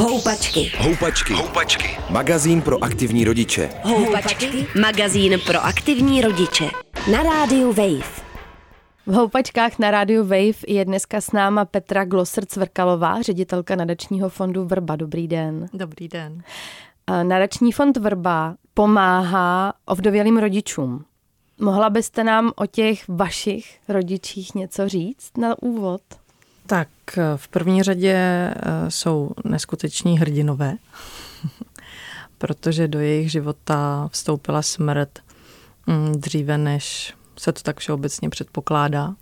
Houpačky. Houpačky. Houpačky. Magazín pro aktivní rodiče. Houpačky. Magazín pro aktivní rodiče. Na rádiu Wave. V Houpačkách na rádiu Wave je dneska s náma Petra Glosser-Cvrkalová, ředitelka nadačního fondu Vrba. Dobrý den. Dobrý den. Nadační fond Vrba pomáhá ovdovělým rodičům. Mohla byste nám o těch vašich rodičích něco říct na úvod? Tak v první řadě eh, jsou neskuteční hrdinové, protože do jejich života vstoupila smrt mm, dříve, než se to tak všeobecně předpokládá.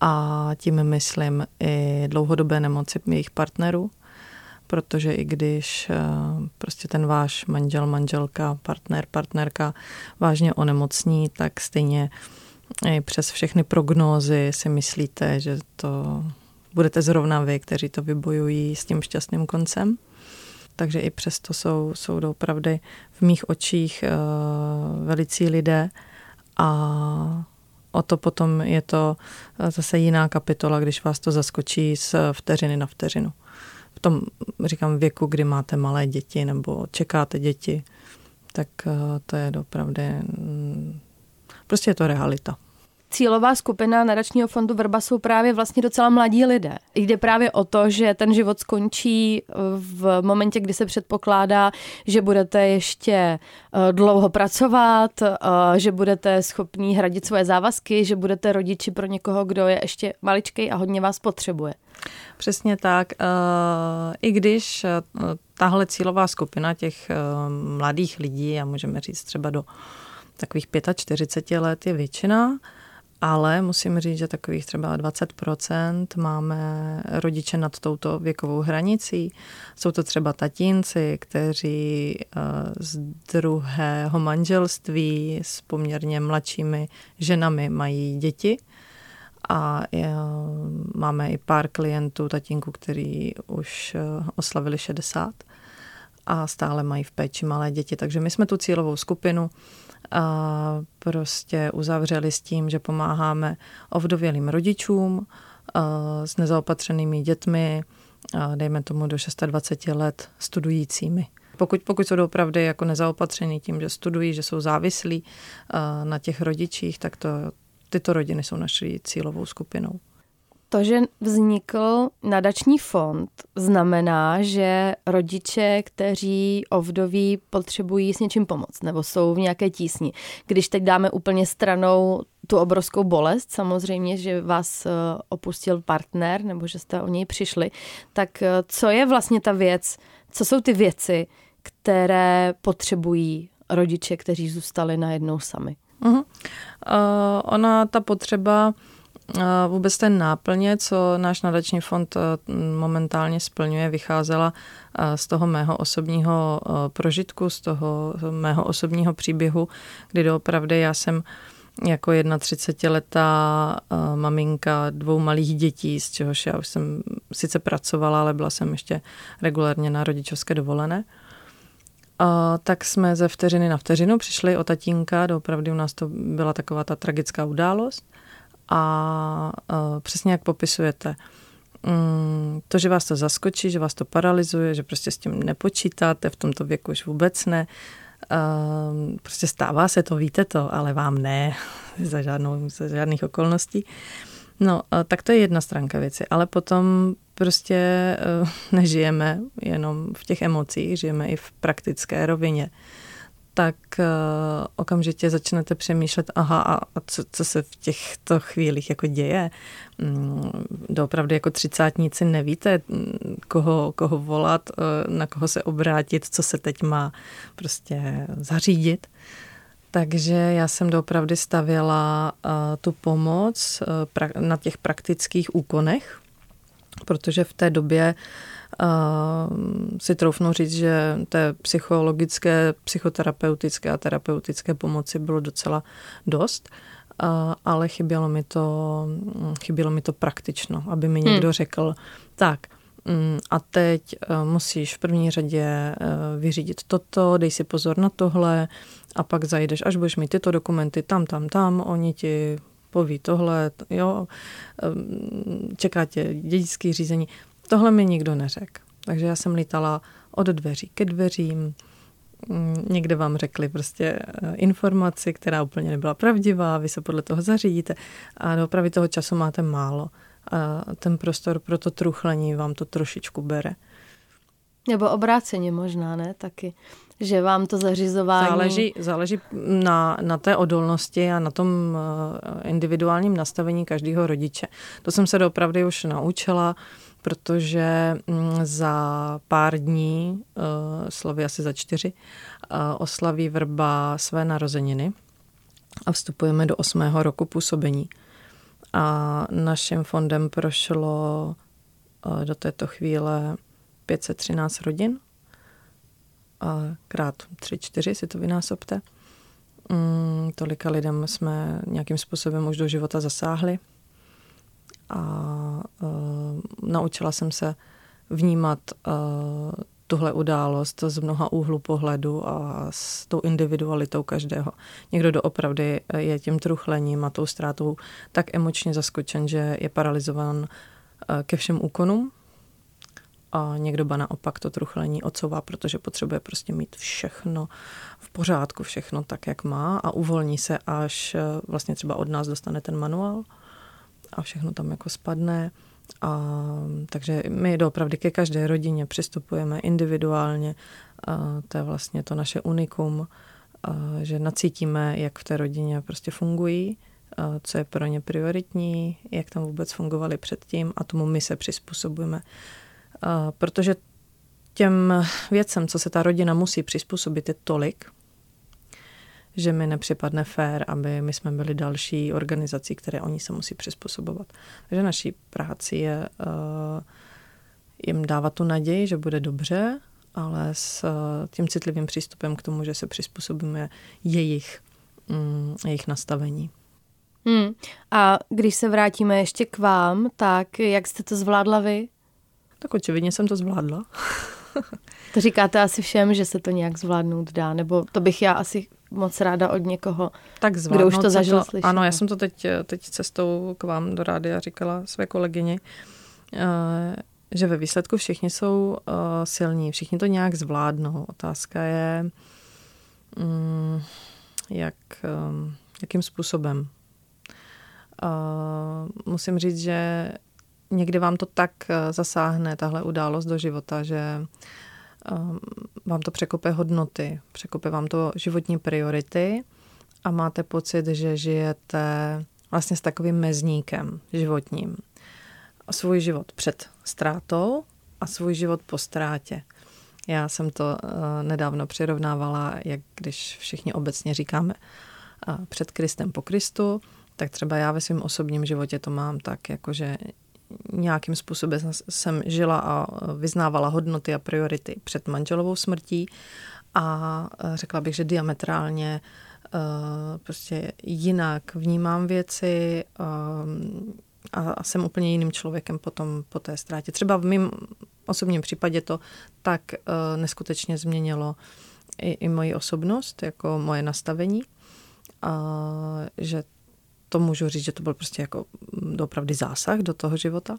A tím myslím i dlouhodobé nemoci jejich partnerů, protože i když eh, prostě ten váš manžel, manželka, partner, partnerka vážně onemocní, tak stejně i přes všechny prognózy si myslíte, že to budete zrovna vy, kteří to vybojují s tím šťastným koncem. Takže i přesto jsou, jsou doopravdy v mých očích uh, velicí lidé a o to potom je to zase jiná kapitola, když vás to zaskočí z vteřiny na vteřinu. V tom, říkám, věku, kdy máte malé děti nebo čekáte děti, tak to je opravdu, mm, prostě je to realita cílová skupina nadačního fondu Vrba jsou právě vlastně docela mladí lidé. Jde právě o to, že ten život skončí eh, v momentě, kdy se předpokládá, že budete ještě eh, dlouho pracovat, eh, že budete schopní hradit svoje závazky, že budete rodiči pro někoho, kdo je ještě maličkej a hodně vás potřebuje. Přesně tak. I když tahle cílová skupina těch mladých lidí, a můžeme říct třeba do takových 45 let je většina, ale musím říct, že takových třeba 20% máme rodiče nad touto věkovou hranicí. Jsou to třeba tatínci, kteří eh, z druhého manželství s poměrně mladšími ženami mají děti. A máme i pár klientů, tatínku, který už eh, oslavili 60 a stále mají v péči malé děti. Takže my jsme tu cílovou skupinu a prostě uzavřeli s tím, že pomáháme ovdovělým rodičům s nezaopatřenými dětmi, dejme tomu do 26 let, studujícími. Pokud, pokud jsou opravdu jako nezaopatření tím, že studují, že jsou závislí na těch rodičích, tak to, tyto rodiny jsou naší cílovou skupinou. To, že vznikl nadační fond, znamená, že rodiče, kteří ovdoví, potřebují s něčím pomoct nebo jsou v nějaké tísni. Když teď dáme úplně stranou tu obrovskou bolest, samozřejmě, že vás eh, opustil partner nebo že jste o něj přišli, tak eh, co je vlastně ta věc, co jsou ty věci, které potřebují rodiče, kteří zůstali najednou sami? Uh-huh. Uh, ona, ta potřeba Vůbec ten náplně, co náš nadační fond e, momentálně splňuje, vycházela e, z toho mého osobního prožitku, z toho mého osobního příběhu, kdy doopravdy já jsem jako 31-letá maminka dvou malých dětí, z čehož já už jsem sice pracovala, ale byla jsem ještě regulárně na rodičovské dovolené. A tak jsme ze vteřiny na vteřinu přišli o tatínka, doopravdy u nás to byla taková ta tragická událost a uh, přesně jak popisujete, um, to, že vás to zaskočí, že vás to paralyzuje, že prostě s tím nepočítáte, v tomto věku už vůbec ne, uh, prostě stává se to, víte to, ale vám ne, za, žádnou, za žádných okolností. No, uh, tak to je jedna stránka věci, ale potom prostě nežijeme jenom v těch emocích, žijeme i v praktické rovině. Uh, tak uh, okamžitě začnete přemýšlet, aha, a, a co, co se v těchto chvílích jako děje. Mm, doopravdy jako třicátníci nevíte, mm, koho, koho volat, uh, na koho se obrátit, co se teď má prostě zařídit. Takže já jsem doopravdy stavěla uh, tu pomoc uh, pra- na těch praktických úkonech, protože v té době uh, si troufnu říct, že té psychologické, psychoterapeutické a terapeutické pomoci bylo docela dost, ale chybělo mi to, chybělo mi to praktično, aby mi někdo hmm. řekl, tak, mm, a teď e, musíš v první řadě e, vyřídit toto, dej si pozor na tohle a pak zajdeš, až budeš mít tyto dokumenty tam, tam, tam, oni ti poví tohle, jo, e, čeká tě dědické řízení. Tohle mi nikdo neřekl. Takže já jsem lítala od dveří ke dveřím, mm, někde vám řekli prostě eh, informaci, která úplně nebyla pravdivá, vy se podle toho zařídíte a opravdu toho času máte málo. A ten prostor pro to truchlení vám to trošičku bere. Nebo obráceně možná, ne? Taky. Že vám to zařizování... Záleží, záleží na, na té odolnosti a na tom eh, individuálním nastavení každého rodiče. To jsem se doopravdy už naučila, protože mm, za pár dní, eh, slovy asi za čtyři, eh, oslaví vrba své narozeniny a vstupujeme do osmého roku působení. A naším fondem prošlo do této chvíle 513 rodin, krát 3-4 si to vynásobte. Mm, tolika lidem jsme nějakým způsobem už do života zasáhli a uh, naučila jsem se vnímat uh, tuhle událost z mnoha úhlu pohledu a s tou individualitou každého. Někdo doopravdy je tím truchlením a tou ztrátou tak emočně zaskočen, že je paralizovan ke všem úkonům a někdo ba naopak to truchlení odsouvá, protože potřebuje prostě mít všechno v pořádku, všechno tak, jak má a uvolní se, až eh, vlastně třeba od nás dostane ten manuál a všechno tam jako spadne. A, takže my doopravdy ke každé rodině přistupujeme individuálně. A to je vlastně to naše unikum, a, že nacítíme, jak v té rodině prostě fungují, a co je pro ně prioritní, jak tam vůbec fungovali předtím a tomu my se přizpůsobujeme protože těm věcem, co se ta rodina musí přizpůsobit, je tolik, že mi nepřipadne fér, aby my jsme byli další organizací, které oni se musí přizpůsobovat. Takže naší práci je uh, jim dávat tu naději, že bude dobře, ale s uh, tím citlivým přístupem k tomu, že se přizpůsobíme jejich, um, jejich nastavení. Hmm. A když se vrátíme ještě k vám, tak jak jste to zvládla vy? Tak očividně jsem to zvládla. to říkáte asi všem, že se to nějak zvládnout dá, nebo to bych já asi moc ráda od někoho, tak kdo už to zažil, to, slyšet. Ano, já jsem to teď, teď cestou k vám do rádia říkala své kolegyni, eh, že ve výsledku všichni jsou eh, silní, všichni to nějak zvládnou. Otázka je, mm, jak, eh, jakým způsobem. Musím říct, že někdy vám to tak eh, zasáhne, tahle událost do života, že ehm, vám to překope hodnoty, překope vám to životní priority a máte pocit, že žijete vlastně s takovým mezníkem životním. Svůj život před ztrátou a svůj život po ztrátě. Já jsem to uh, nedávno přirovnávala, jak když všichni obecně říkáme uh, před Kristem po Kristu, tak třeba já ve svém osobním životě to mám tak, jakože nějakým způsobem jsem žila a vyznávala hodnoty a priority před manželovou smrtí a řekla bych, že diametrálně eh, prostě jinak vnímám věci eh, a jsem úplně jiným člověkem potom po té ztrátě. Třeba v mém osobním případě to tak eh, neskutečně změnilo i, i moji osobnost, jako moje nastavení, a že to můžu říct, že to byl prostě jako opravdu zásah do toho života.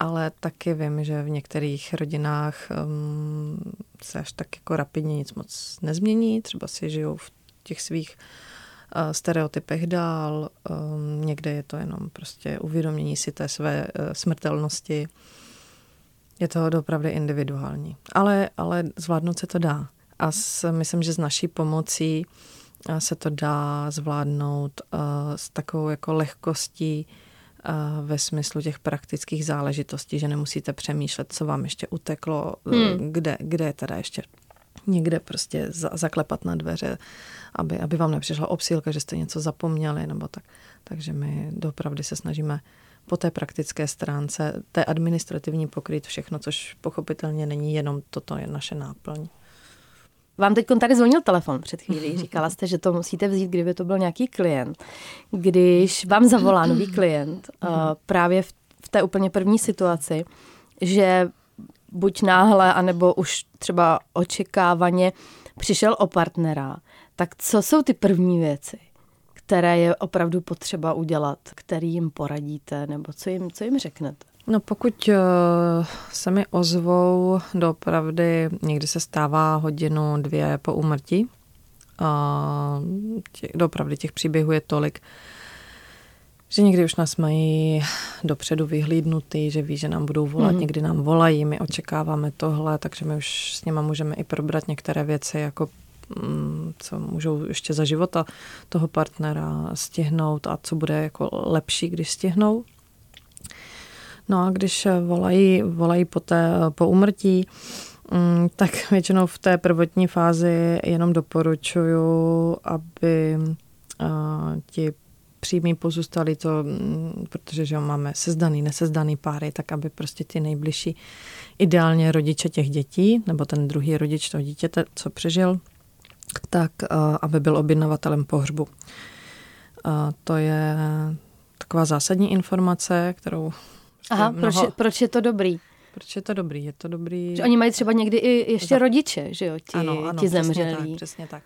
Ale taky vím, že v některých rodinách um, se až tak jako rapidně nic moc nezmění. Třeba si žijou v těch svých uh, stereotypech dál. Um, někde je to jenom prostě uvědomění si té své uh, smrtelnosti. Je to opravdu individuální. Ale, ale zvládnout se to dá. A s, myslím, že s naší pomocí uh, se to dá zvládnout uh, s takovou jako lehkostí uh, ve smyslu těch praktických záležitostí, že nemusíte přemýšlet, co vám ještě uteklo, uh, hmm. kde, kde je teda ještě někde prostě za, zaklepat na dveře, aby, aby vám nepřišla obsílka, že jste něco zapomněli nebo tak. Takže my dopravdy se snažíme po té praktické stránce té administrativní pokryt všechno, což pochopitelně není jenom toto je naše náplň. Vám teď tady zvonil telefon před chvílí. Říkala jste, že to musíte vzít, kdyby to byl nějaký klient. Když vám zavolá nový klient, uh, právě v, v té úplně první situaci, že buď náhle, anebo už třeba očekávaně přišel o partnera, tak co jsou ty první věci, které je opravdu potřeba udělat, který jim poradíte, nebo co jim, co jim řeknete? No pokud eh, se mi ozvou doopravdy, někdy se stává hodinu, dvě po úmrtí, a tě, doopravdy těch příběhů je tolik, že někdy už nás mají dopředu vyhlídnutý, že ví, že nám budou volat, mm. někdy nám volají, my očekáváme tohle, takže my už s nima můžeme i probrat některé věci, jako mm, co můžou ještě za života toho partnera stihnout a co bude jako lepší, když stihnou. No a když volají, volají po, té, po umrtí, mm, tak většinou v té prvotní fázi jenom doporučuju, aby ti přímý pozůstalí to, mm, protože že máme sezdaný, nesezdaný páry, tak aby prostě ty nejbližší, ideálně rodiče těch dětí, nebo ten druhý rodič toho dítěte, co přežil, tak aby byl objednavatelem pohřbu. To je taková zásadní informace, kterou... Aha, mnoho... proč, je, proč je to dobrý? Proč je to dobrý? Je to dobrý... Že oni mají třeba někdy i ještě rodiče, že jo, ti, ano, ano, ti zemřelí. Přesně tak, přesně tak.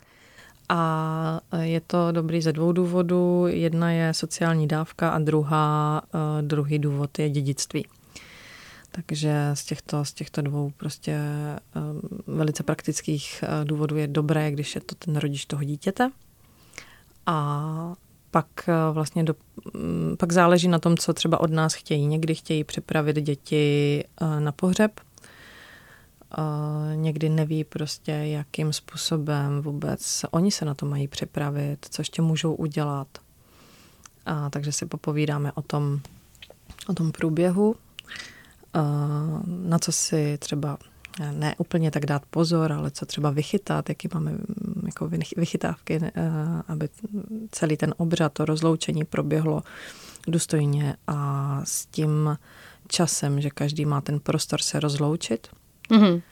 A je to dobrý ze dvou důvodů. Jedna je sociální dávka a druhá, eh, druhý důvod je dědictví. Takže z těchto, z těchto dvou prostě eh, velice praktických důvodů je dobré, když je to ten rodič toho dítěte. A pak vlastně do, mm, pak záleží na tom, co třeba od nás chtějí. Někdy chtějí připravit děti na pohřeb, někdy neví prostě, jakým způsobem vůbec oni se na to mají připravit, co ještě můžou udělat. A, takže si popovídáme o tom, o tom průběhu, na co si třeba ne úplně tak dát pozor, ale co třeba vychytat, jaký máme mm, jako vychytávky, aby celý ten obřad, to rozloučení proběhlo důstojně a s tím časem, že každý má ten prostor se rozloučit, Mm-hmm.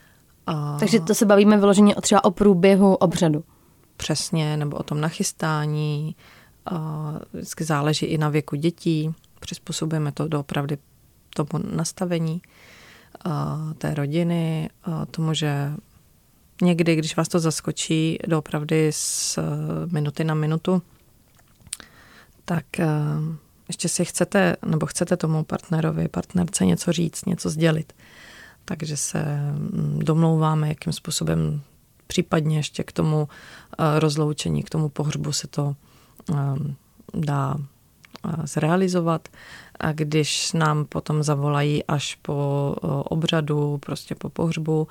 A... Takže to se bavíme vyloženě třeba o průběhu obřadu. Přesně, nebo o tom nachystání. A vždycky záleží i na věku dětí. Přizpůsobujeme to doopravdy tomu nastavení té rodiny, tomu, že někdy, když vás to zaskočí doopravdy z minuty na minutu, tak ještě si chcete, nebo chcete tomu partnerovi, partnerce něco říct, něco sdělit takže se mm, domlouváme, jakým způsobem případně ještě k tomu eh, rozloučení, k tomu pohřbu se to dá zrealizovat. A když nám potom zavolají až po obřadu, prostě po pohřbu,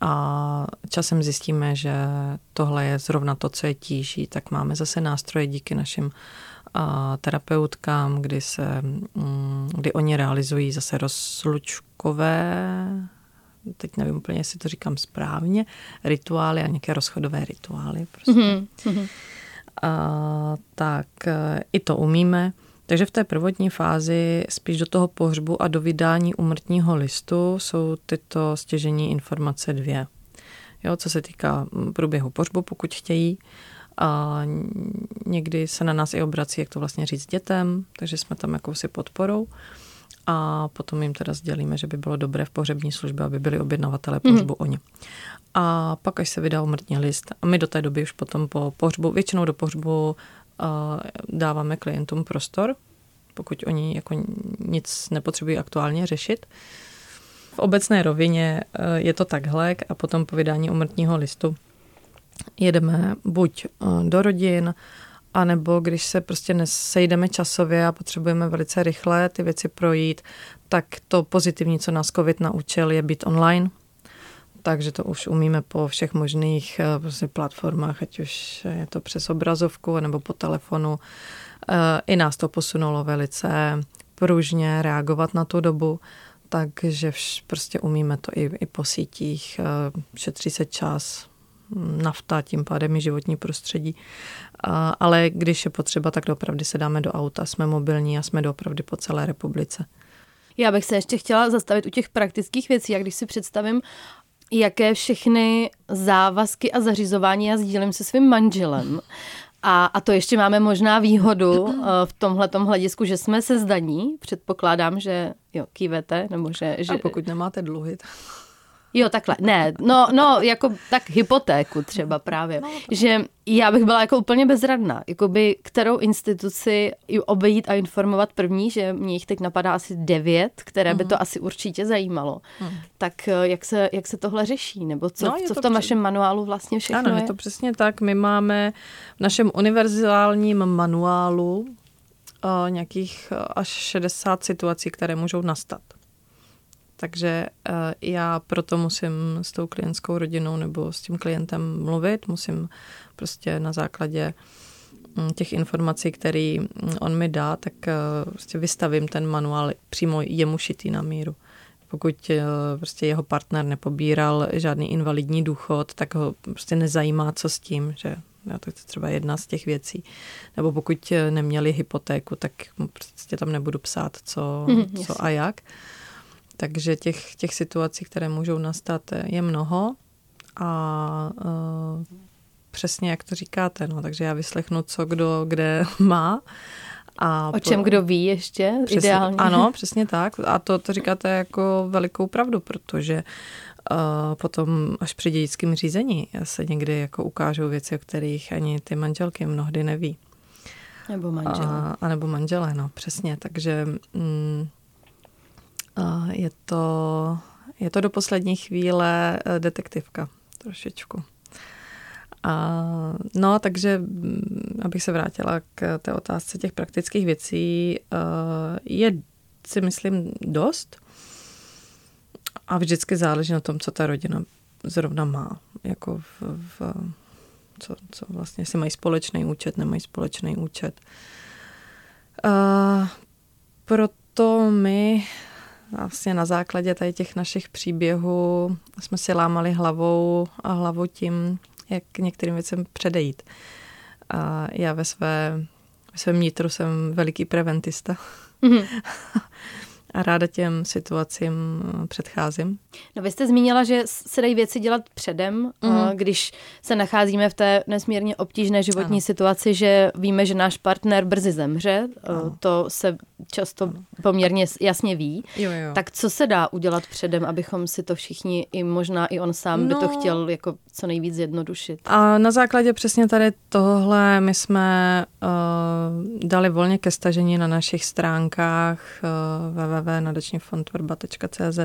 a časem zjistíme, že tohle je zrovna to, co je tíží, tak máme zase nástroje díky našim terapeutkám, kdy, se, mm, kdy oni realizují zase rozlučkové, teď nevím úplně, jestli to říkám správně, rituály a nějaké rozchodové rituály. Prostě. Mm-hmm. A, tak e, i to umíme. Takže v té prvotní fázi spíš do toho pohřbu a do vydání umrtního listu jsou tyto stěžení informace dvě. Jo, co se týká průběhu pohřbu, pokud chtějí, a někdy se na nás i obrací, jak to vlastně říct dětem, takže jsme tam jakousi podporou. A potom jim teda sdělíme, že by bylo dobré v pohřební službě, aby byli objednavatelé mhm. pohřbu mm. oni. A pak, až se vydá umrtní list, a my do té doby už potom po pohřbu, většinou do pohřbu dáváme klientům prostor, pokud oni jako nic nepotřebují aktuálně řešit. V obecné rovině uh, je to takhle a potom po vydání umrtního listu jedeme buď eh, do rodin, anebo když se prostě nesejdeme časově a potřebujeme velice rychle ty věci projít, tak to pozitivní, co nás COVID naučil, je být online. Takže to už umíme po všech možných eh, prostě platformách, ať už je to přes obrazovku nebo po telefonu. Eh, I nás to posunulo velice pružně reagovat na tu dobu, takže prostě umíme to i, i po sítích. Šetří se čas, nafta, tím pádem i životní prostředí. A, ale když je potřeba, tak opravdu se dáme do auta, jsme mobilní a jsme opravdu po celé republice. Já bych se ještě chtěla zastavit u těch praktických věcí, jak když si představím, jaké všechny závazky a zařizování já sdílím se svým manželem. A, a to ještě máme možná výhodu uh, v tomhle hledisku, že jsme se zdaní. Předpokládám, že jo, kývete, nebo že... že... A pokud nemáte dluhy. Jo, takhle. Ne, no, no, jako tak hypotéku třeba právě. No, že já bych byla jako úplně bezradná. Jakoby, kterou instituci obejít a informovat první, že mě jich teď napadá asi devět, které by to mhm. asi určitě zajímalo. Hmm. Tak eh, jak se, jak se tohle řeší? Nebo co, no, co v tom vašem manuálu vlastně všechno ano, je? je to přesně tak. My máme v našem univerzálním manuálu uh, nějakých uh, až 60 situací, které můžou nastat. Takže uh, já proto musím s tou klientskou rodinou nebo s tím klientem mluvit, musím prostě na základě mm, těch informací, které mm, on mi dá, tak uh, prostě vystavím ten manuál přímo jemu šitý na míru. Pokud uh, prostě jeho partner nepobíral žádný invalidní důchod, tak ho prostě nezajímá, co s tím, že Jo, tak to je třeba jedna z těch věcí. Nebo pokud neměli hypotéku, tak prostě tam nebudu psát, co, mm, co a jak. Takže těch, těch situací, které můžou nastat, je mnoho a uh, přesně jak to říkáte, no, takže já vyslechnu, co kdo kde má. A o čem kdo ví ještě přesně, ideálně. Ano, přesně tak. A to, to říkáte jako velikou pravdu, protože uh, potom až při dědickém řízení se někdy jako ukážou věci, o kterých ani ty manželky mnohdy neví. Nebo manželé. A, a nebo manželé, no, přesně. Takže mm, je to, je to do poslední chvíle eh, detektivka trošičku. A, no, takže mm, abych se vrátila k té otázce těch praktických věcí, eh, je si myslím dost a vždycky záleží na tom, co ta rodina zrovna má. Jako v, v co, co vlastně, jestli mají společný účet, nemají společný účet. Uh, proto my vlastně na základě tady těch našich příběhů jsme si lámali hlavou a hlavou tím, jak některým věcem předejít. A já ve, své, ve svém nitru jsem veliký preventista. Mm-hmm. a ráda těm situacím eh, předcházím. No vy jste zmínila, že se dají věci dělat předem, mm-hmm. když se nacházíme v té nesmírně obtížné životní ano. situaci, že víme, že náš partner brzy zemře, ano. to se často ano. poměrně jasně ví. Jo, jo. Tak co se dá udělat předem, abychom si to všichni, i možná i on sám no, by to no. chtěl jako co nejvíc zjednodušit? A na základě přesně tady tohle my jsme uh, dali volně ke stažení na našich stránkách uh, www.nadačnífondtvorba.cz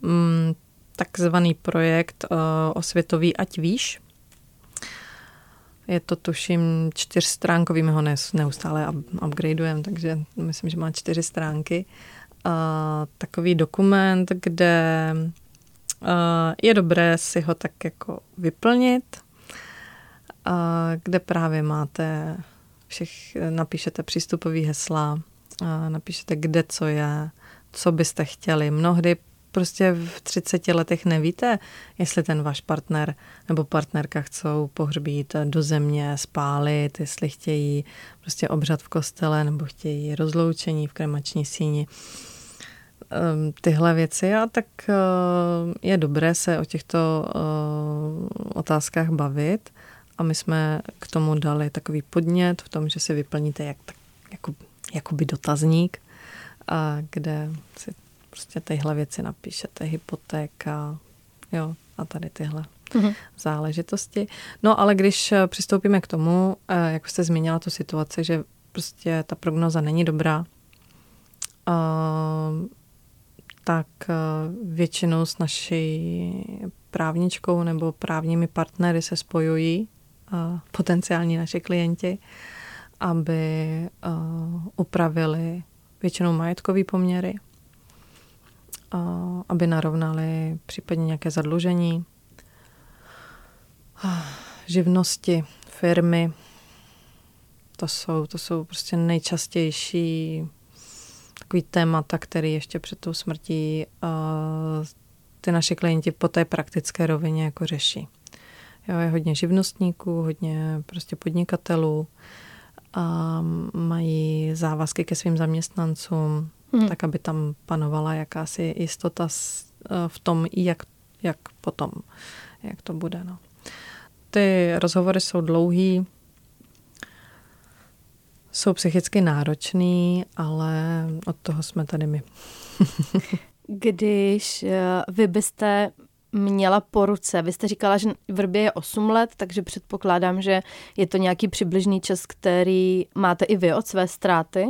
um, takzvaný projekt uh, osvětový Ať víš. Je to tuším čtyřstránkový, my ho neustále upgradeujeme, takže myslím, že má čtyři stránky. Uh, takový dokument, kde uh, je dobré si ho tak jako vyplnit, kde právě máte všech, napíšete přístupový hesla, napíšete kde co je, co byste chtěli. Mnohdy prostě v 30 letech nevíte, jestli ten váš partner nebo partnerka chcou pohřbít do země, spálit, jestli chtějí prostě obřad v kostele nebo chtějí rozloučení v kremační síni. Ehm, tyhle věci a tak eh, je dobré se o těchto eh, otázkách bavit a my jsme k tomu dali takový podnět v tom, že si vyplníte jak, tak, jako, jakoby dotazník, a kde si prostě tyhle věci napíšete, hypotéka, jo, a tady tyhle mm-hmm. záležitosti. No ale když eh, přistoupíme k tomu, eh, jak jste zmínila tu situaci, že prostě ta prognoza není dobrá, eh, tak většinou s naší právničkou nebo právními partnery se spojují potenciální naši klienti, aby upravili většinou majetkové poměry, aby narovnali případně nějaké zadlužení, živnosti, firmy. To jsou, to jsou prostě nejčastější takový témata, který ještě před tou smrtí ty naši klienti po té praktické rovině jako řeší. Jo, je hodně živnostníků, hodně prostě podnikatelů, a mají závazky ke svým zaměstnancům, hmm. tak aby tam panovala jakási jistota eh, v tom, jak, jak potom, jak to bude. No. Ty rozhovory jsou dlouhý, jsou psychicky náročný, ale od toho jsme tady my. Když eh, vy byste měla po ruce? Vy jste říkala, že Vrbě je 8 let, takže předpokládám, že je to nějaký přibližný čas, který máte i vy od své ztráty.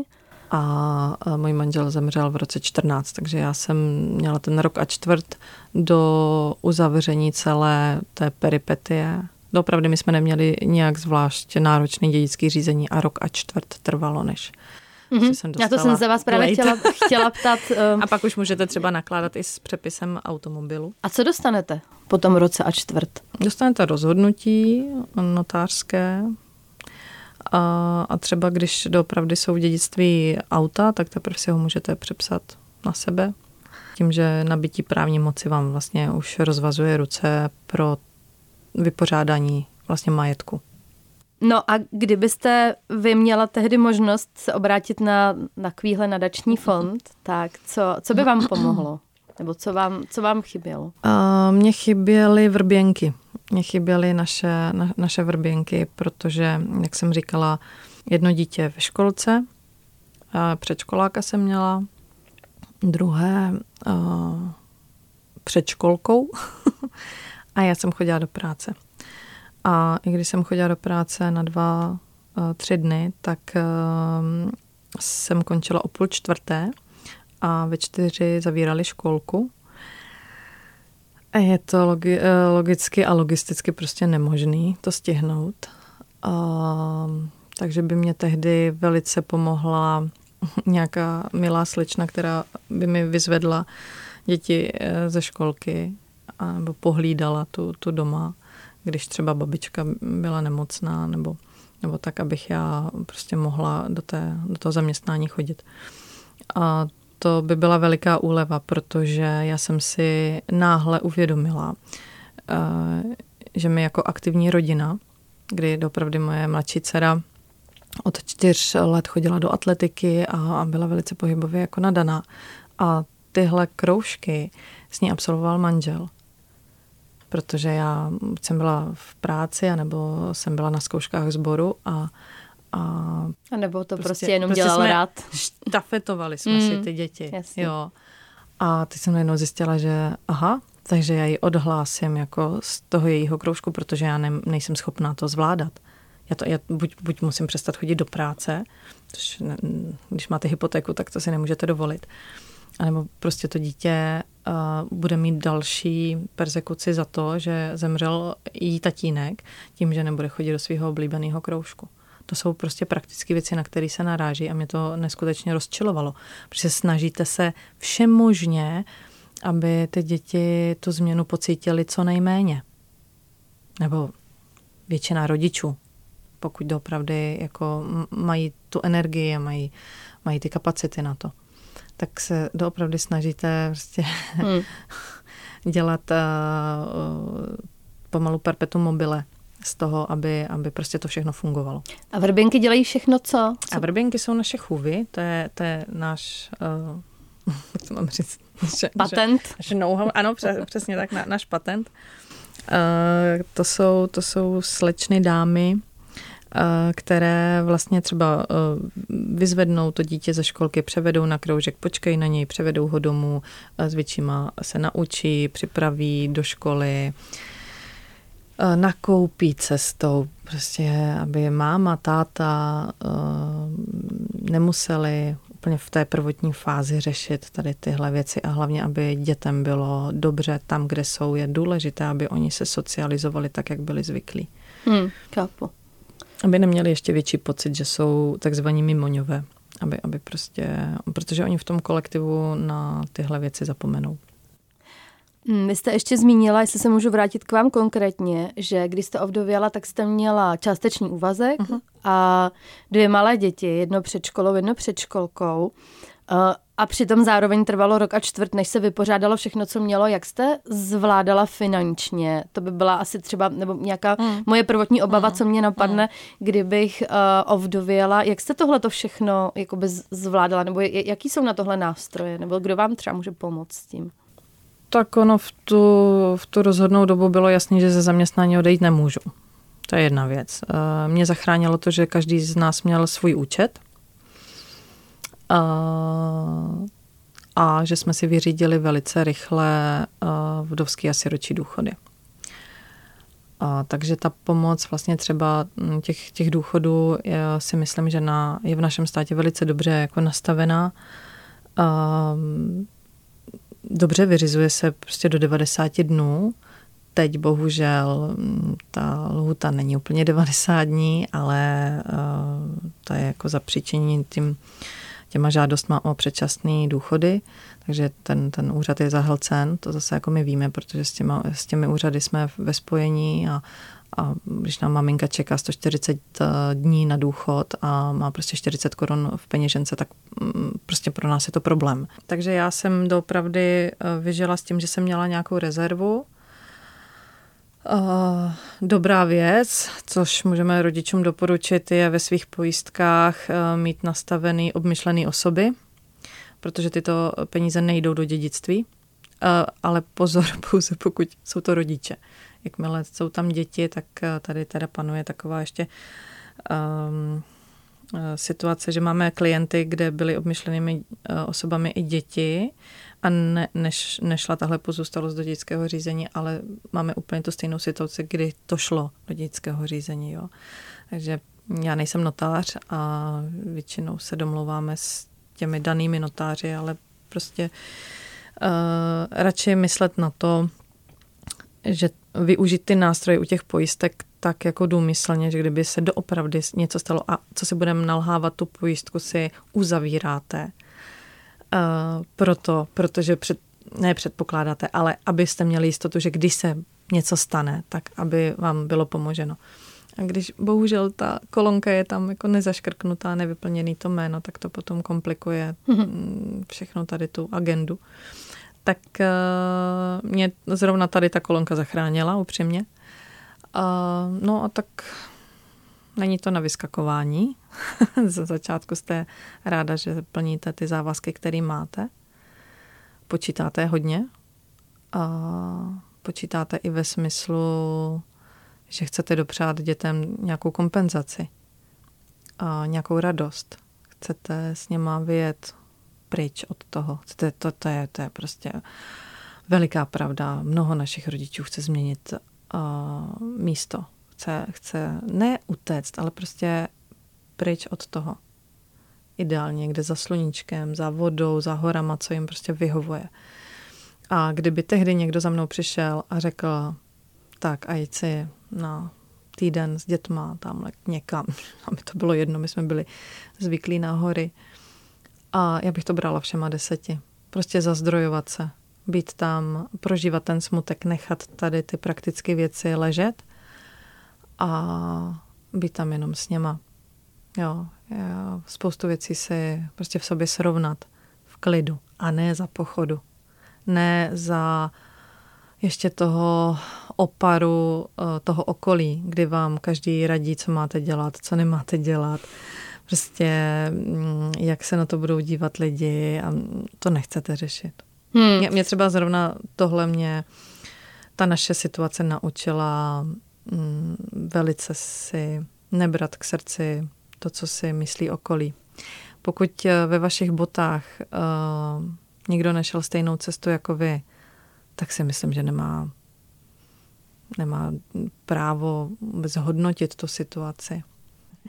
A můj manžel zemřel v roce 14, takže já jsem měla ten rok a čtvrt do uzavření celé té peripetie. Dopravdy my jsme neměli nějak zvlášť náročný dědický řízení a rok a čtvrt trvalo, než Mm-hmm. Jsem Já to jsem se vás právě chtěla, chtěla ptat. Um... A pak už můžete třeba nakládat i s přepisem automobilu. A co dostanete po tom roce a čtvrt? Dostanete rozhodnutí notářské, a, a třeba když doopravdy jsou v dědictví auta, tak teprve si ho můžete přepsat na sebe. Tím, že nabití právní moci vám vlastně už rozvazuje ruce pro vypořádání vlastně majetku. No a kdybyste vy měla tehdy možnost se obrátit na takovýhle nadační fond, tak co, co by vám pomohlo? Nebo co vám, co vám chybělo? Uh, mně chyběly vrběnky. Mně chyběly naše, na, naše vrběnky, protože, jak jsem říkala, jedno dítě ve školce, předškoláka jsem měla, druhé uh, před školkou a já jsem chodila do práce. A i když jsem chodila do práce na dva, uh, tři dny, tak uh, jsem končila o půl čtvrté a ve čtyři zavírali školku. Je to logi- eh, logicky a logisticky prostě nemožný to stihnout. A, takže by mě tehdy velice pomohla nějaká milá slečna, která by mi vyzvedla děti eh, ze školky a, nebo pohlídala tu, tu doma, když třeba babička byla nemocná nebo, nebo tak, abych já prostě mohla do, té, do toho zaměstnání chodit. A to by byla veliká úleva, protože já jsem si náhle uvědomila, eh, že my jako aktivní rodina, kdy dopravdy moje mladší dcera od čtyř let chodila do atletiky a byla velice pohybově jako nadaná. A tyhle kroužky s ní absolvoval manžel. Protože já jsem byla v práci, anebo jsem byla na zkouškách sboru a a, a nebo to prostě, prostě jenom prostě dělal rád. Štafetovali jsme mm, si ty děti. Jasně. Jo. A teď jsem najednou zjistila, že aha, takže já ji odhlásím jako z toho jejího kroužku, protože já ne, nejsem schopná to zvládat. Já, to, já buď, buď musím přestat chodit do práce, což ne, když máte hypotéku, tak to si nemůžete dovolit. A nebo prostě to dítě uh, bude mít další persekuci za to, že zemřel jí tatínek tím, že nebude chodit do svého oblíbeného kroužku. To jsou prostě praktické věci, na které se naráží a mě to neskutečně rozčilovalo. Protože snažíte se všemožně, aby ty děti tu změnu pocítili co nejméně. Nebo většina rodičů, pokud doopravdy jako mají tu energii a mají, mají ty kapacity na to, tak se doopravdy snažíte prostě hmm. dělat uh, pomalu perpetuum mobile z toho, aby, aby prostě to všechno fungovalo. A vrběnky dělají všechno co? co? A vrběnky jsou naše chůvy, to je, to je náš, uh, jak to mám říct? Naše, patent? Naše, naše ano, přesně tak, na, náš patent. Uh, to, jsou, to jsou slečny dámy, které vlastně třeba uh, vyzvednou to dítě ze školky, převedou na kroužek, počkají na něj, převedou ho domů, s většíma se naučí, připraví do školy, Eh, nakoupí cestou, prostě aby máma, táta eh, nemuseli úplně v té prvotní fázi řešit tady tyhle věci a hlavně, aby dětem bylo dobře tam, kde jsou. Je důležité, aby oni se socializovali tak, jak byli zvyklí. Hmm, kápu. Aby neměli ještě větší pocit, že jsou takzvaní mimoňové. Aby, aby prostě, protože oni v tom kolektivu na tyhle věci zapomenou. Hmm, vy jste ještě zmínila, jestli se můžu vrátit k vám konkrétně, že když jste ovdověla, tak jste měla částečný úvazek uh-huh. a dvě malé děti, jedno před školou, jedno před školkou. A přitom zároveň trvalo rok a čtvrt, než se vypořádalo všechno, co mělo. Jak jste zvládala finančně? To by byla asi třeba, nebo nějaká mm. moje prvotní obava, mm. co mě napadne, mm. kdybych uh, ovdověla. Jak jste tohle to všechno jakoby zvládala? Nebo jaký jsou na tohle nástroje? Nebo kdo vám třeba může pomoct s tím? Tak ono v tu, v tu rozhodnou dobu bylo jasné, že ze zaměstnání odejít nemůžu. To je jedna věc. Eh, mě zachránilo to, že každý z nás měl svůj účet. Eh, a že jsme si vyřídili velice rychle vdovský a siročí důchody. A, takže ta pomoc vlastně třeba mm, těch, těch důchodů já si myslím, že na, je v našem státě velice dobře jako nastavená. A, dobře vyřizuje se prostě do 90 dnů. Teď bohužel mm, ta lhuta není úplně 90 dní, ale uh, to je jako zapříčení tím, těma žádostma o předčasné důchody, takže ten, ten úřad je zahlcen, to zase jako my víme, protože s, těma, s těmi úřady jsme ve spojení a, a když nám maminka čeká 140 eh, dní na důchod a má prostě 40 korun v peněžence, tak mm, prostě pro nás je to problém. Takže já jsem doopravdy eh, vyžila s tím, že jsem měla nějakou rezervu, Uh, dobrá věc, což můžeme rodičům doporučit, je ve svých pojistkách uh, mít nastavený obmyšlený osoby, protože tyto peníze nejdou do dědictví, uh, ale pozor pouze pokud jsou to rodiče. Jakmile jsou tam děti, tak tady teda panuje taková ještě um, situace, že máme klienty, kde byly obmyšlenými osobami i děti a ne, než, nešla tahle pozůstalost do dětského řízení, ale máme úplně tu stejnou situaci, kdy to šlo do dětského řízení. Jo. Takže já nejsem notář a většinou se domluváme s těmi danými notáři, ale prostě uh, radši myslet na to, že využít ty nástroje u těch pojistek tak jako důmyslně, že kdyby se doopravdy něco stalo a co si budeme nalhávat, tu pojistku si uzavíráte Uh, proto, protože před, ne předpokládáte, ale abyste měli jistotu, že když se něco stane, tak aby vám bylo pomoženo. A když bohužel ta kolonka je tam jako nezaškrknutá, nevyplněný to jméno, tak to potom komplikuje mm všechno tady tu agendu. Tak uh, mě zrovna tady ta kolonka zachránila, upřímně. Uh, no a tak Není to na vyskakování. Za začátku jste ráda, že plníte ty závazky, které máte. Počítáte hodně. A počítáte i ve smyslu, že chcete dopřát dětem nějakou kompenzaci a nějakou radost. Chcete s něma vyjet pryč od toho. Chcete, to, to, je, to je prostě veliká pravda. Mnoho našich rodičů chce změnit uh, místo chce, chce ne utéct, ale prostě pryč od toho. Ideálně někde za sluníčkem, za vodou, za horama, co jim prostě vyhovuje. A kdyby tehdy někdo za mnou přišel a řekl, tak a jít si na týden s dětma tamhle někam, a mi to bylo jedno, my jsme byli zvyklí na hory. A já bych to brala všema deseti. Prostě zazdrojovat se, být tam, prožívat ten smutek, nechat tady ty praktické věci ležet a být tam jenom s něma. Jo, já spoustu věcí si prostě v sobě srovnat v klidu a ne za pochodu. Ne za ještě toho oparu, eh, toho okolí, kdy vám každý radí, co máte dělat, co nemáte dělat. Prostě mm, jak se na to budou dívat lidi a to nechcete řešit. Hmm. Mě, mě třeba zrovna tohle mě ta naše situace naučila velice si nebrat k srdci to, co si myslí okolí. Pokud eh, ve vašich botách uh, nikdo nešel stejnou cestu jako vy, tak si myslím, že nemá, nemá právo zhodnotit tu situaci.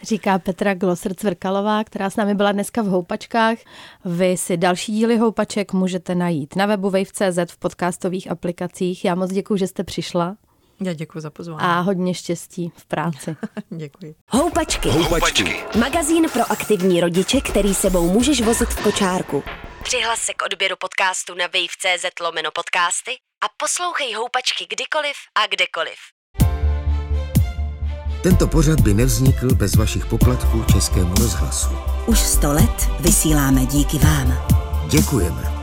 Říká Petra Glosser Cvrkalová, která s námi byla dneska v Houpačkách. Vy si další díly Houpaček můžete najít na webu wave.cz v podcastových aplikacích. Já moc děkuji, že jste přišla. Já děkuji za pozvání. A hodně štěstí v práci. děkuji. Houpačky. Houpačky. Magazín pro aktivní rodiče, který sebou můžeš vozit v kočárku. Přihlas se k odběru podcastu na wave.cz lomeno podcasty a poslouchej Houpačky kdykoliv a kdekoliv. Tento pořad by nevznikl bez vašich poplatků Českému rozhlasu. Už sto let vysíláme díky vám. Děkujeme.